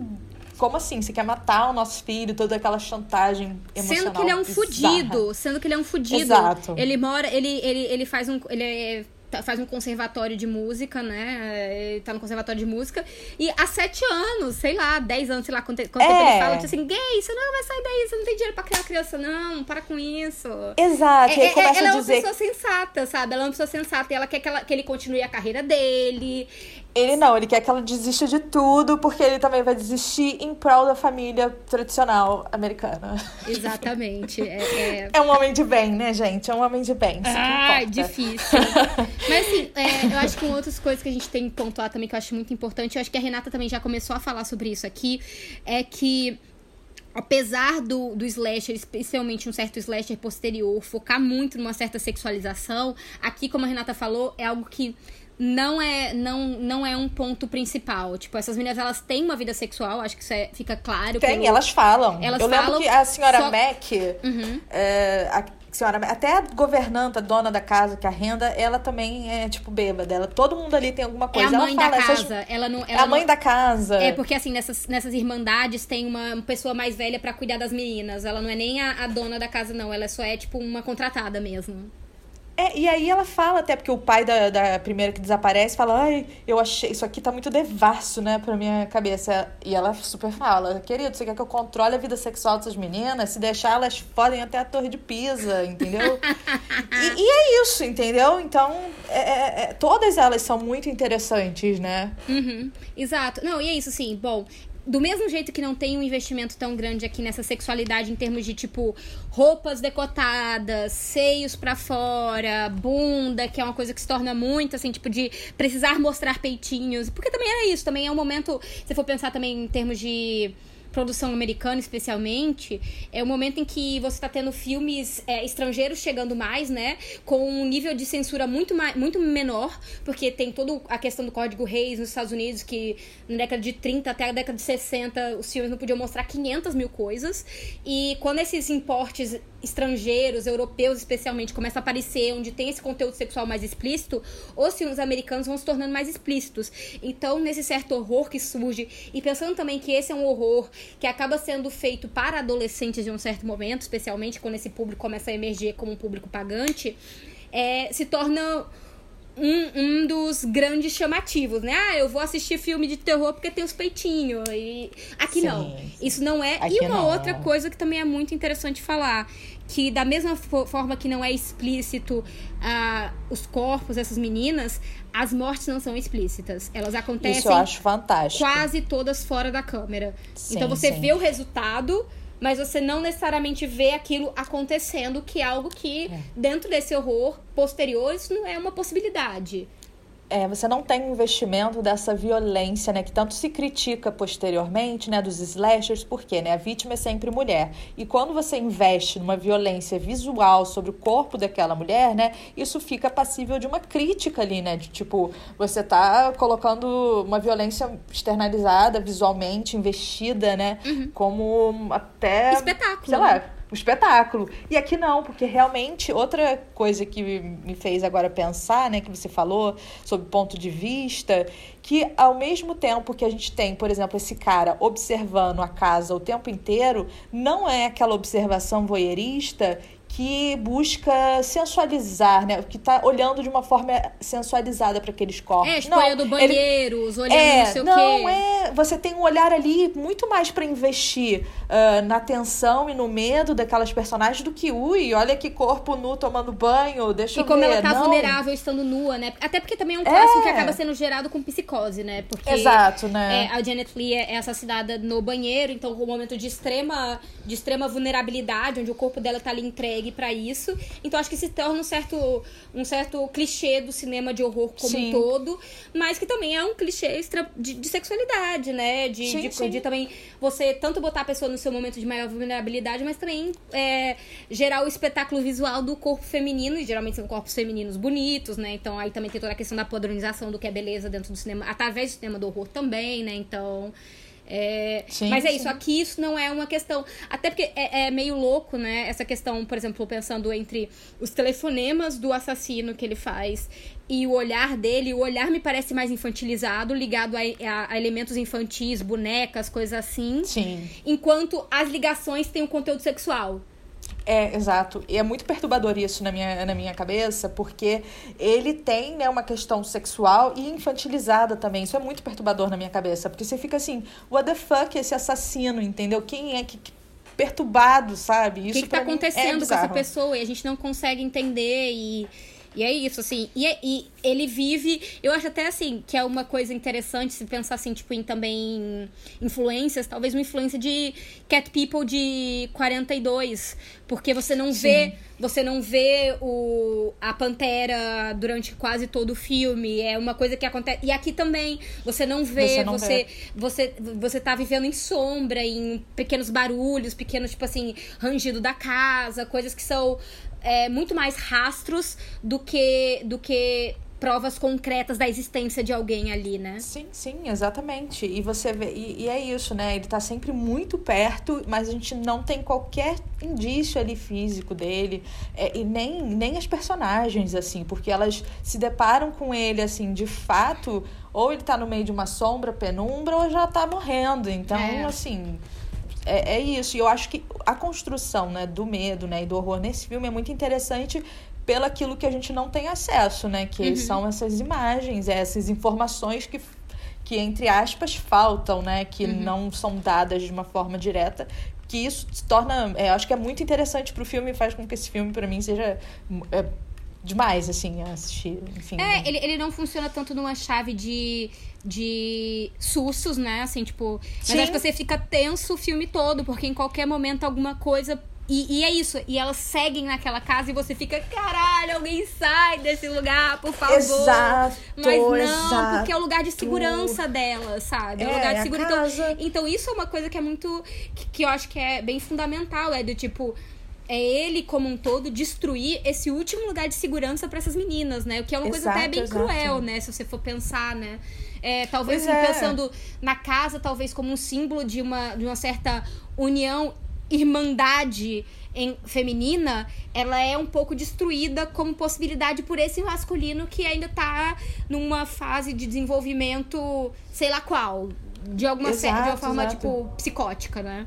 como assim? Você quer matar o nosso filho? Toda aquela chantagem emocional. Sendo que ele é um fudido. Sendo que ele é um fudido. Exato. Ele mora. Ele, ele, ele faz um. Ele é tá- faz um conservatório de música, né? Ele tá no conservatório de música. E há sete anos, sei lá, dez anos, sei lá, quanto, quanto tempo É. ele fala, tipo assim, gay, você não vai sair daí, você não tem dinheiro pra criar criança, não, para com isso. Exato, É, é, começa ela a é uma dizer pessoa sensata, sabe? Ela é uma pessoa sensata e ela quer que, ela- que ele continue a carreira dele. Ele não, ele quer que ela desista de tudo, porque ele também vai desistir em prol da família tradicional americana. Exatamente. É, é... É um homem de bem, né, gente? É um homem de bem. Ah, difícil. Mas assim, é, eu acho que outras coisas que a gente tem que pontuar também, que eu acho muito importante, eu acho que a Renata também já começou a falar sobre isso aqui, é que apesar do, do slasher, especialmente um certo slasher posterior, focar muito numa certa sexualização, aqui, como a Renata falou, é algo que não é não, não é um ponto principal. Tipo, essas meninas, elas têm uma vida sexual, acho que isso é- fica claro. Tem, pelo- elas falam. Elas Eu lembro falam, que a senhora só- Mac, Uhum. é, a senhora até a governanta, a dona da casa que arrenda, ela também é, tipo, bêbada. Ela, todo mundo ali tem alguma É coisa. a mãe ela da fala, essas- casa. Ela não, É ela a mãe não- da casa. É, porque assim, nessas, nessas irmandades tem uma pessoa mais velha pra cuidar das meninas. Ela não é nem a, a dona da casa, não. Ela só é, tipo, uma contratada mesmo. É, e aí ela fala até, porque o pai da, da primeira que desaparece fala, ai, eu achei, isso aqui tá muito devasso, né, pra minha cabeça. E ela super fala, querido, você quer que eu controle a vida sexual dessas meninas? Se deixar, elas fodem até a torre de Pisa, entendeu? e, e é isso, entendeu? Então, é- é- é- todas elas são muito interessantes, né? Uhum, exato. Não, e é isso, assim, bom. Do mesmo jeito que não tem um investimento tão grande aqui nessa sexualidade em termos de, tipo, roupas decotadas, seios pra fora, bunda, que é uma coisa que se torna muito, assim, tipo, de precisar mostrar peitinhos. Porque também é isso, também é um momento, se for pensar também em termos de produção americana especialmente, é o momento em que você está tendo filmes é, estrangeiros chegando mais, né? Com um nível de censura muito, mai- muito menor, porque tem toda a questão do Código Reis nos Estados Unidos, que na década de 30 até a década de 60 os filmes não podiam mostrar 500 mil coisas. E quando esses importes estrangeiros, europeus especialmente, começam a aparecer, onde tem esse conteúdo sexual mais explícito, os filmes americanos vão se tornando mais explícitos. Então, nesse certo horror que surge, e pensando também que esse é um horror que acaba sendo feito para adolescentes de um certo momento, especialmente quando esse público começa a emerger como um público pagante, é, se torna um, um dos grandes chamativos, né? Ah, eu vou assistir filme de terror porque tem os peitinhos. E aqui Sim, não. sim. Isso não é. Aqui e uma não. outra coisa que também é muito interessante falar. Que da mesma fo- forma que não é explícito ah, os corpos dessas meninas, as mortes não são explícitas. Elas acontecem Isso eu acho fantástico. quase todas fora da câmera. Sim, então você sim. vê o resultado, mas você não necessariamente vê aquilo acontecendo, que é algo que, É. dentro desse horror posterior, isso não é uma possibilidade. É, você não tem um investimento dessa violência, né, que tanto se critica posteriormente, né, dos slashers, porque, né, a vítima é sempre mulher. E quando você investe numa violência visual sobre o corpo daquela mulher, né, isso fica passível de uma crítica ali, né, de tipo, você tá colocando uma violência externalizada, visualmente investida, né, como até Espetáculo, sei né? Um espetáculo. E aqui não, porque realmente outra coisa que me fez agora pensar, né, que você falou sobre ponto de vista, que ao mesmo tempo que a gente tem, por exemplo, esse cara observando a casa o tempo inteiro, não é aquela observação voyeurista que busca sensualizar, né? Que tá olhando de uma forma sensualizada para aqueles corpos. É, tipo, não, olhando ele- banheiros, olhando é, não sei não, o quê. é. Você tem um olhar ali muito mais pra investir ah, na tensão e no medo daquelas personagens do que, ui, olha que corpo nu tomando banho, deixa E eu como ver. ela tá não. vulnerável estando nua, né? Até porque também é um clássico É. que acaba sendo gerado com psicose, né? Porque Exato, né? é, a Janet Lee é assassinada no banheiro, então com um momento de extrema, de extrema vulnerabilidade, onde o corpo dela tá ali entregue pra isso. Então acho que se torna um certo, um certo clichê do cinema de horror como Sim. um todo, mas que também é um clichê extra de, de sexualidade, né? De, Sim, de, sim. de também você tanto botar a pessoa no seu momento de maior vulnerabilidade, mas também é, gerar o espetáculo visual do corpo feminino, e geralmente são corpos femininos bonitos, né? Então aí também tem toda a questão da padronização do que é beleza dentro do cinema, através do cinema do horror também, né? Então. É, Sim, mas é sim. isso, aqui isso não é uma questão. Até porque é, é meio louco, né? Essa questão, por exemplo, pensando entre os telefonemas do assassino que ele faz e o olhar dele, o olhar me parece mais infantilizado, ligado a, a- a elementos infantis, bonecas, coisas assim. Sim. Enquanto as ligações têm um conteúdo sexual. É, exato. E é muito perturbador isso na minha, na minha cabeça, porque ele tem, né, uma questão sexual e infantilizada também. Isso é muito perturbador na minha cabeça, porque você fica assim, what the fuck esse assassino, entendeu? Quem é que, que perturbado, sabe? Isso o que, que tá é acontecendo é com essa pessoa? E a gente não consegue entender e e é isso, assim. E, e, ele vive. Eu acho até assim que é uma coisa interessante se pensar assim, tipo, em também influências, talvez uma influência de Cat People de 42. Porque você não Sim. vê. Você não vê o, a Pantera durante quase todo o filme. É uma coisa que acontece. E aqui também, você não vê, você, não você, vê. você, você tá vivendo em sombra, em pequenos barulhos, pequenos, tipo assim, rangido da casa, coisas que são é, muito mais rastros do que, do que provas concretas da existência de alguém ali, né? Sim, sim, exatamente. E você vê, e, e, é isso, né? Ele tá sempre muito perto, mas a gente não tem qualquer indício ali físico dele, é, e nem, nem as personagens, assim, porque elas se deparam com ele, assim, de fato, ou ele tá no meio de uma sombra, penumbra, ou já tá morrendo. Então, é. assim é, é isso. E eu acho que a construção né, do medo né, e do horror nesse filme é muito interessante pelo aquilo que a gente não tem acesso, né? Que uhum. são essas imagens, essas informações que, que entre aspas, faltam, né? Que uhum. não são dadas de uma forma direta. Que isso se torna. É, acho que é muito interessante pro filme e faz com que esse filme, para mim, seja. É, demais, assim, assistir. Enfim. É, né? ele, ele não funciona tanto numa chave de de sustos, né? Assim, tipo. Mas acho que você fica tenso o filme todo, porque em qualquer momento alguma coisa. E, e, é isso, e elas seguem naquela casa e você fica, caralho, alguém sai desse lugar, por favor. Exato, Mas não, exato. porque é o lugar de segurança dela, sabe? É, o lugar de segurança. Então, então, isso é uma coisa que é muito. Que, que eu acho que é bem fundamental, é do tipo é ele como um todo destruir esse último lugar de segurança para essas meninas, né? O que é uma exato, coisa até bem exato. cruel, né? Se você for pensar, né? É, talvez assim, é. pensando na casa, talvez como um símbolo de uma, de uma certa união, irmandade em, feminina, ela é um pouco destruída como possibilidade por esse masculino que ainda tá numa fase de desenvolvimento, sei lá qual, de alguma exato, certa, de uma forma, exato. tipo, psicótica, né?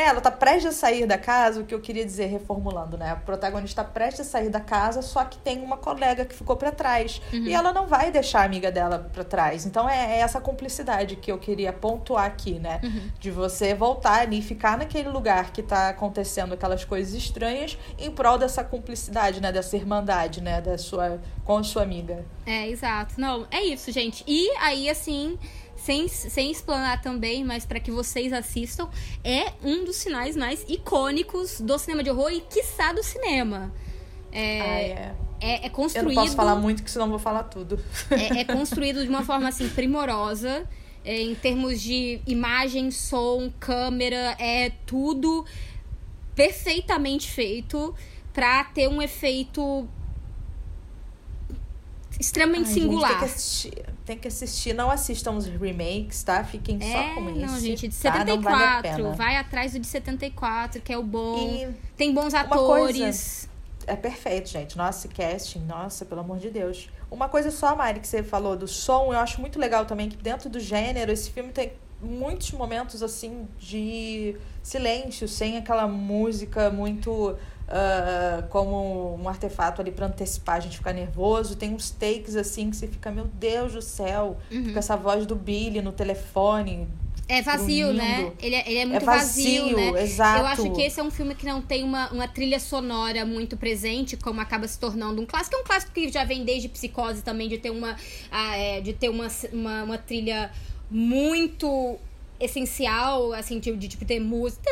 Ela tá prestes a sair da casa, o que eu queria dizer, reformulando, né? A protagonista tá prestes a sair da casa, só que tem uma colega que ficou para trás. Uhum. E ela não vai deixar a amiga dela para trás. Então é, é, essa cumplicidade que eu queria pontuar aqui, né? Uhum. De você voltar ali e ficar naquele lugar que tá acontecendo aquelas coisas estranhas em prol dessa cumplicidade, né? Dessa irmandade, né? Da sua, com a sua amiga. É, exato. Não, é isso, gente. E aí, assim sem, sem explanar também, mas para que vocês assistam, é um dos sinais mais icônicos do cinema de horror e, quiçá, do cinema. É, ah, é. É, é, construído. Eu não posso falar muito, que senão vou falar tudo. É, é construído de uma forma assim primorosa. É, em termos de imagem, som, câmera, é tudo perfeitamente feito para ter um efeito extremamente Ai, singular. Gente, tem, que assistir, tem que assistir. Não assistam os remakes, tá? Fiquem é, só com esse. Não, gente, de 74. Tá? Vale vai atrás do de 74, que é o bom. E tem bons atores. é perfeito, gente. Nossa, casting, nossa, pelo amor de Deus. Uma coisa só, Mari, que você falou do som, eu acho muito legal também que dentro do gênero, esse filme tem muitos momentos assim de silêncio, sem aquela música muito uh, como um artefato ali para antecipar a gente ficar nervoso. Tem uns takes assim que você fica, meu Deus do céu, uhum. fica essa voz do Billy no telefone. É vazio, né? Ele é, ele é muito é vazio, vazio, né? Exato. Eu acho que esse é um filme que não tem uma, uma trilha sonora muito presente, como acaba se tornando um clássico. É um clássico que já vem desde Psicose também, de ter uma, é, de ter uma, uma, uma trilha muito essencial, assim, de, de tipo, ter música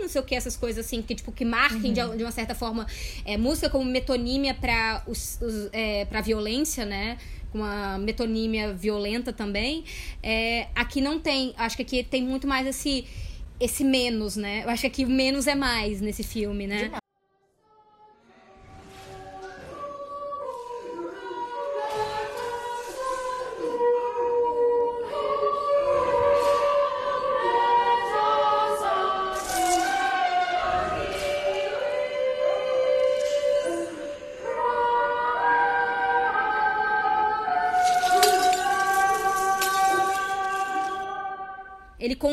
não sei o que, essas coisas assim, que, tipo, que marquem uhum. de, de, uma certa forma é, música como metonímia para os, os é, pra violência, né? Uma metonímia violenta também. É, aqui não tem. Acho que aqui tem muito mais esse, esse menos, né? Eu acho que aqui menos é mais nesse filme, né?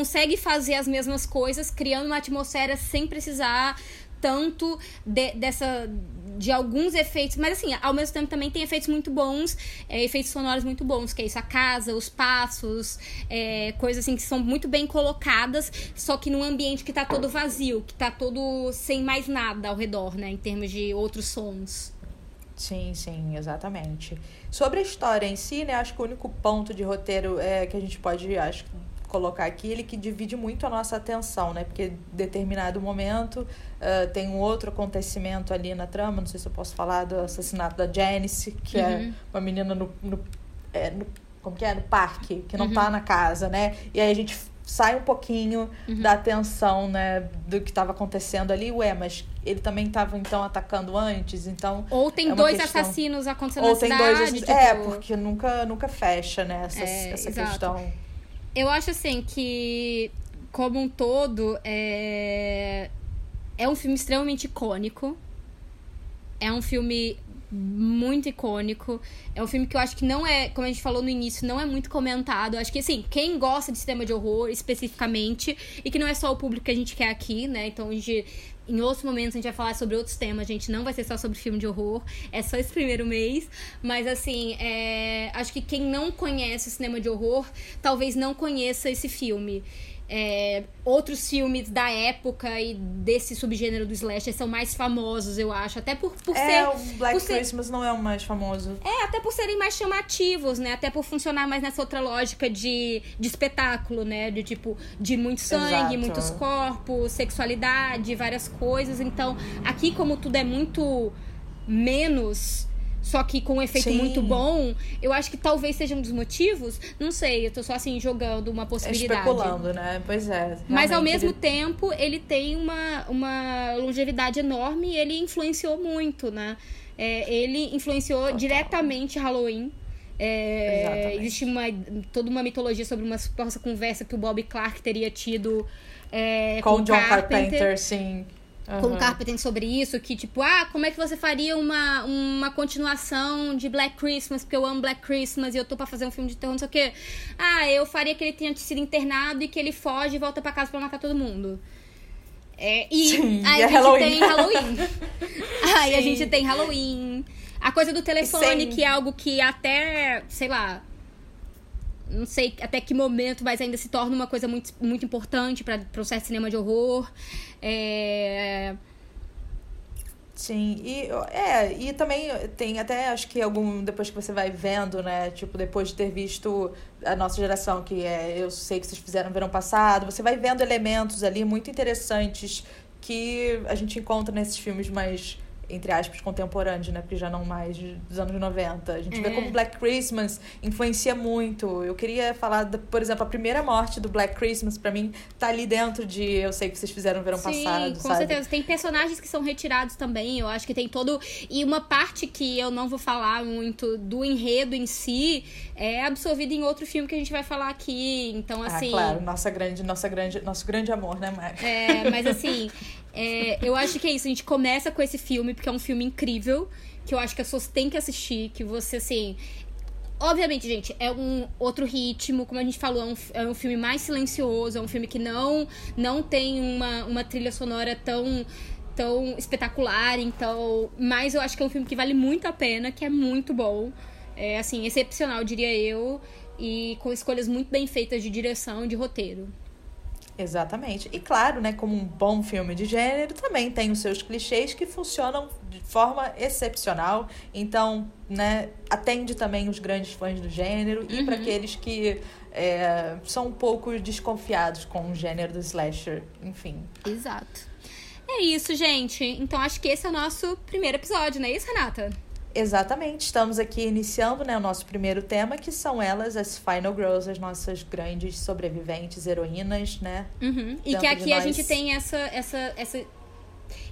Consegue fazer as mesmas coisas, criando uma atmosfera sem precisar tanto de, dessa de alguns efeitos, mas assim, ao mesmo tempo também tem efeitos muito bons, é, efeitos sonoros muito bons, que é isso, a casa, os passos, é, coisas assim que são muito bem colocadas, só que num ambiente que tá todo vazio, que tá todo sem mais nada ao redor, né, em termos de outros sons. Sim, sim, exatamente. Sobre a história em si, né, acho que o único ponto de roteiro é, que a gente pode, acho, colocar aqui, ele que divide muito a nossa atenção, né? Porque em determinado momento uh, tem um outro acontecimento ali na trama, não sei se eu posso falar do assassinato da Janice, que é uhum. é uma menina no, no, é, no, como que é? no parque, que não uhum. tá na casa, né? E aí a gente sai um pouquinho uhum. da atenção, né, do que estava acontecendo ali. Ué, mas ele também estava então atacando antes, então ou tem é dois questão... assassinos acontecendo ou na tem cidade, dois tipo... é porque nunca nunca fecha né essa, é, essa questão eu acho assim que, como um todo, é, é um filme extremamente icônico. É um filme muito icônico. É um filme que eu acho que não é, como a gente falou no início, não é muito comentado. Eu acho que, assim, quem gosta de cinema de horror especificamente, e que não é só o público que a gente quer aqui, né? Então a gente em outros momentos a gente vai falar sobre outros temas, gente. Não vai ser só sobre filme de horror. É só esse primeiro mês. Mas, assim, é... acho que quem não conhece o cinema de horror talvez não conheça esse filme é, outros filmes da época e desse subgênero do slasher são mais famosos, eu acho. Até por, por é, ser. O Black Christmas não é o mais famoso. É, até por serem mais chamativos, né? Até por funcionar mais nessa outra lógica de, de espetáculo, né? De tipo, de muito sangue, Exato. muitos corpos, sexualidade, várias coisas. Então, aqui, como tudo é muito menos só que com um efeito Sim. muito bom, eu acho que talvez seja um dos motivos. Não sei, eu tô só assim jogando uma possibilidade. Especulando, né? Pois é. Mas ao mesmo tempo, ele tem uma, uma longevidade enorme e ele influenciou muito, né? É, ele influenciou Total. diretamente Halloween. É, existe uma, toda uma mitologia sobre uma suposta conversa que o Bob Clark teria tido é, com, com John Carpenter, Carpenter sim uhum. com o Carpenter sobre isso, que tipo, ah, como é que você faria uma, uma continuação de Black Christmas, porque eu amo Black Christmas e eu tô pra fazer um filme de terror, não sei o quê. Ah, eu faria que ele tenha sido internado e que ele foge e volta pra casa pra matar todo mundo. É, e Sim, aí e a gente Halloween. tem Halloween. aí Sim. a gente tem Halloween. A coisa do telefone, Sim. que é algo que até, sei lá, não sei até que momento, mas ainda se torna uma coisa muito, muito importante para o certo cinema de horror. É... Sim, e, é, e também tem até, acho que algum, depois que você vai vendo, né, tipo, depois de ter visto a nossa geração, que é, eu sei que vocês fizeram no verão passado, você vai vendo elementos ali muito interessantes que a gente encontra nesses filmes mais entre aspas, contemporâneos, né? Porque já não mais dos anos 90. A gente é. vê como Black Christmas influencia muito. Eu queria falar, da, por exemplo, a primeira morte do Black Christmas, para mim, tá ali dentro de Eu sei que vocês fizeram no verão Sim, passado. Com sabe? certeza. Tem personagens que são retirados também. Eu acho que tem todo. E uma parte que eu não vou falar muito do enredo em si é absorvida em outro filme que a gente vai falar aqui. Então, ah, assim. Ah, claro, nossa grande, nossa grande, nosso grande amor, né, Mari? É, mas assim. É, eu acho que é isso. A gente começa com esse filme, porque é um filme incrível. Que eu acho que as pessoas têm que assistir. Que você, assim. Obviamente, gente, é um outro ritmo, como a gente falou, é um, é um filme mais silencioso, é um filme que não, não tem uma, uma trilha sonora tão tão espetacular, então, mas eu acho que é um filme que vale muito a pena, que é muito bom. É assim, excepcional, diria eu, e com escolhas muito bem feitas de direção e de roteiro. Exatamente. E claro, né, como um bom filme de gênero, também tem os seus clichês que funcionam de forma excepcional. Então, né, atende também os grandes fãs do gênero uhum. e para aqueles que é, são um pouco desconfiados com o gênero do slasher, enfim. Exato. É isso, gente. Então acho que esse é o nosso primeiro episódio, não é isso, Renata? Exatamente, estamos aqui iniciando né, o nosso primeiro tema, que são elas, as Final Girls, as nossas grandes sobreviventes, heroínas, né? Uhum. E que aqui nós... a gente tem essa, essa, essa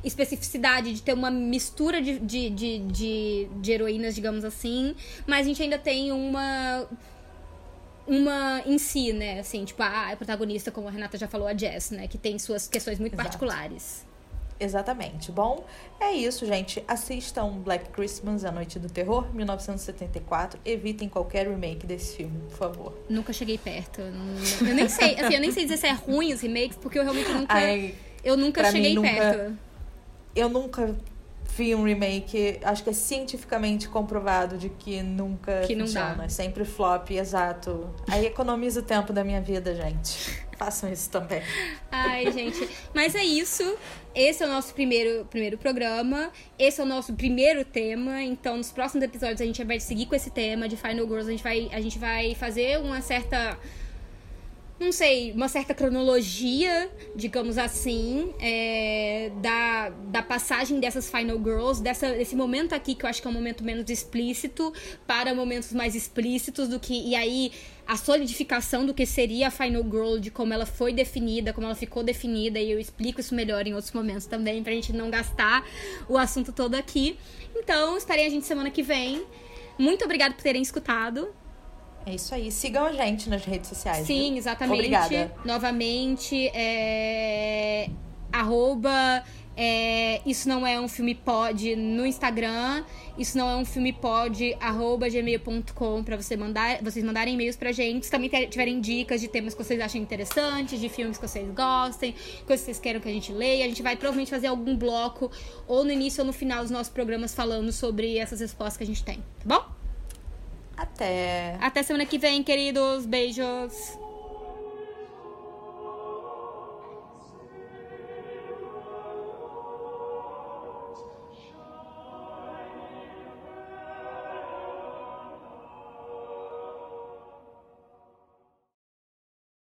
especificidade de ter uma mistura de, de, de, de, de heroínas, digamos assim, mas a gente ainda tem uma uma em si, né? Assim, tipo, a, a protagonista, como a Renata já falou, a Jess, né? Que tem suas questões muito Exato. particulares. Exatamente. Bom, é isso, gente. Assistam Black Christmas, A Noite do Terror, 1974. Evitem qualquer remake desse filme, por favor. Nunca cheguei perto. Eu, não- eu nem sei, assim, eu nem sei dizer se é ruim os remakes, porque eu realmente nunca. Ai, eu nunca cheguei nunca- perto. eu nunca vi um remake, acho que é cientificamente comprovado de que nunca Que funciona. dá. É sempre flop, exato. Aí economiza o tempo da minha vida, gente. Façam isso também. Ai, gente. Mas é isso. Esse é o nosso primeiro, primeiro programa. Esse é o nosso primeiro tema. Então, nos próximos episódios, a gente vai seguir com esse tema de Final Girls. A gente vai, a gente vai fazer uma certa. Não sei, uma certa cronologia, digamos assim, é, da, da passagem dessas Final Girls, dessa, desse momento aqui, que eu acho que é um momento menos explícito, para momentos mais explícitos do que. E aí, a solidificação do que seria a Final Girl, de como ela foi definida, como ela ficou definida, e eu explico isso melhor em outros momentos também, pra gente não gastar o assunto todo aqui. Então, estarei a gente semana que vem. Muito obrigada por terem escutado. É isso aí. Sigam a gente nas redes sociais. Sim, viu? exatamente. Obrigada. Novamente, é... arroba é... isso não é um filme pod no Instagram. Isso não é um filme pod, arroba gmail.com pra você mandar, vocês mandarem e-mails pra gente. Se também tiverem dicas de temas que vocês achem interessantes, de filmes que vocês gostem, coisas que vocês queiram que a gente leia. A gente vai provavelmente fazer algum bloco, ou no início ou no final dos nossos programas, falando sobre essas respostas que a gente tem, tá bom? Até. Até semana que vem, queridos. Beijos.